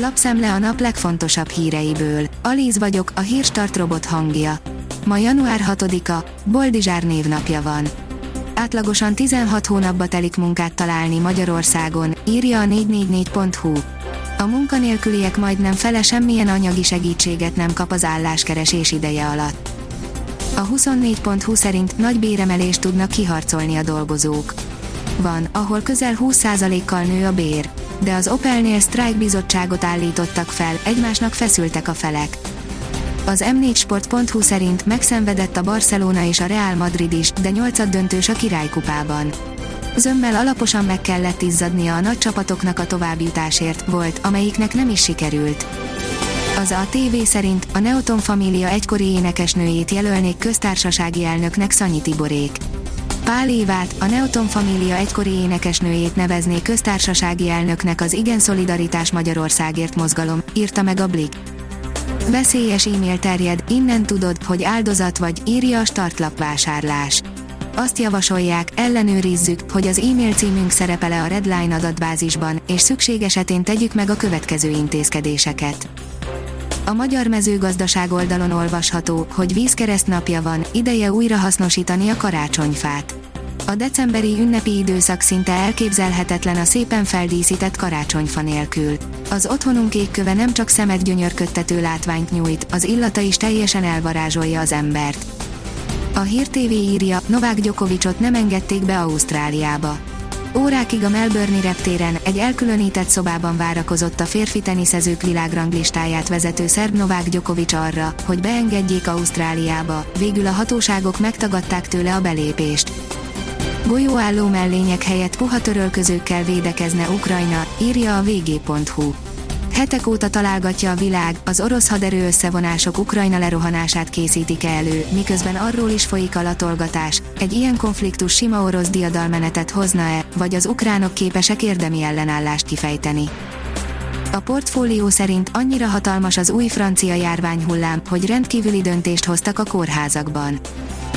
Lapszemle a nap legfontosabb híreiből. Alíz vagyok, a hírstart robot hangja. Ma január 6-a, Boldizsár névnapja van. Átlagosan 16 hónapba telik munkát találni Magyarországon, írja a 444.hu. A munkanélküliek majdnem fele semmilyen anyagi segítséget nem kap az álláskeresés ideje alatt. A 24.hu szerint nagy béremelést tudnak kiharcolni a dolgozók. Van, ahol közel 20%-kal nő a bér de az Opelnél sztrájkbizottságot állítottak fel, egymásnak feszültek a felek. Az m4sport.hu szerint megszenvedett a Barcelona és a Real Madrid is, de nyolcad döntős a királykupában. Zömmel alaposan meg kellett izzadnia a nagy csapatoknak a továbbjutásért, volt, amelyiknek nem is sikerült. Az a TV szerint a Neoton Família egykori énekesnőjét jelölnék köztársasági elnöknek Szanyi Tiborék. Pál Évát, a Neoton Família egykori énekesnőjét nevezné köztársasági elnöknek az Igen Szolidaritás Magyarországért mozgalom, írta meg a Blik. Veszélyes e-mail terjed, innen tudod, hogy áldozat vagy, írja a startlap vásárlás. Azt javasolják, ellenőrizzük, hogy az e-mail címünk szerepele a Redline adatbázisban, és szükség esetén tegyük meg a következő intézkedéseket. A Magyar Mezőgazdaság oldalon olvasható, hogy vízkereszt napja van, ideje újra hasznosítani a karácsonyfát. A decemberi ünnepi időszak szinte elképzelhetetlen a szépen feldíszített karácsonyfa nélkül. Az otthonunk égköve nem csak szemet gyönyörködtető látványt nyújt, az illata is teljesen elvarázsolja az embert. A Hír TV írja, Novák Gyokovicsot nem engedték be Ausztráliába. Órákig a Melbourne reptéren egy elkülönített szobában várakozott a férfi teniszezők világranglistáját vezető szerb Novák Djokovic arra, hogy beengedjék Ausztráliába, végül a hatóságok megtagadták tőle a belépést. Golyóálló mellények helyett puha törölközőkkel védekezne Ukrajna, írja a vg.hu. Hetek óta találgatja a világ, az orosz haderő összevonások Ukrajna lerohanását készítik elő, miközben arról is folyik a latolgatás, egy ilyen konfliktus sima orosz diadalmenetet hozna-e, vagy az ukránok képesek érdemi ellenállást kifejteni. A portfólió szerint annyira hatalmas az új francia járványhullám, hogy rendkívüli döntést hoztak a kórházakban.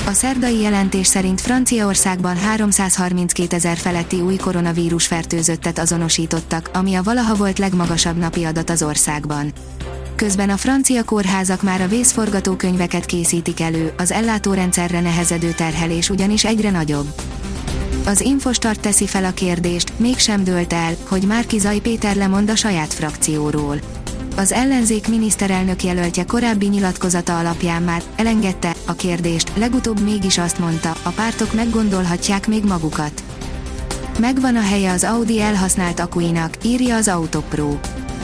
A szerdai jelentés szerint Franciaországban 332 ezer feletti új koronavírus fertőzöttet azonosítottak, ami a valaha volt legmagasabb napi adat az országban. Közben a francia kórházak már a vészforgatókönyveket készítik elő, az ellátórendszerre nehezedő terhelés ugyanis egyre nagyobb. Az Infostart teszi fel a kérdést, mégsem dőlt el, hogy Márki Zaj Péter lemond a saját frakcióról az ellenzék miniszterelnök jelöltje korábbi nyilatkozata alapján már elengedte a kérdést, legutóbb mégis azt mondta, a pártok meggondolhatják még magukat. Megvan a helye az Audi elhasznált akuinak, írja az Autopro.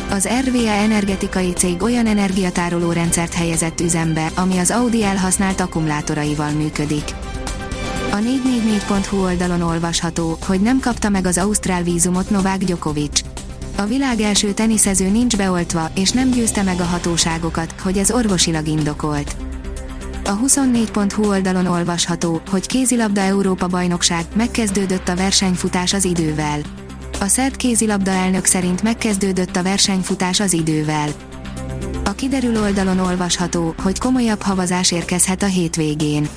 Az RVE energetikai cég olyan energiatároló rendszert helyezett üzembe, ami az Audi elhasznált akkumulátoraival működik. A 444.hu oldalon olvasható, hogy nem kapta meg az ausztrál vízumot Novák Djokovic. A világ első teniszező nincs beoltva, és nem győzte meg a hatóságokat, hogy ez orvosilag indokolt. A 24.hu oldalon olvasható, hogy kézilabda Európa bajnokság, megkezdődött a versenyfutás az idővel. A szerb kézilabda elnök szerint megkezdődött a versenyfutás az idővel. A kiderül oldalon olvasható, hogy komolyabb havazás érkezhet a hétvégén.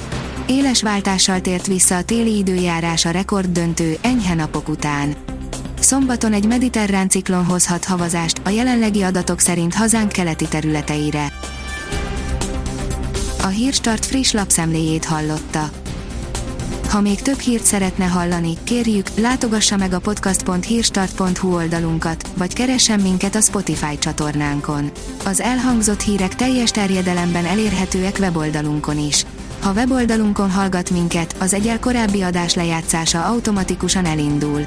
Éles váltással tért vissza a téli időjárás a rekorddöntő, enyhe napok után. Szombaton egy mediterrán ciklon hozhat havazást, a jelenlegi adatok szerint hazánk keleti területeire. A Hírstart friss lapszemléjét hallotta. Ha még több hírt szeretne hallani, kérjük, látogassa meg a podcast.hírstart.hu oldalunkat, vagy keressen minket a Spotify csatornánkon. Az elhangzott hírek teljes terjedelemben elérhetőek weboldalunkon is. Ha weboldalunkon hallgat minket, az egyel korábbi adás lejátszása automatikusan elindul.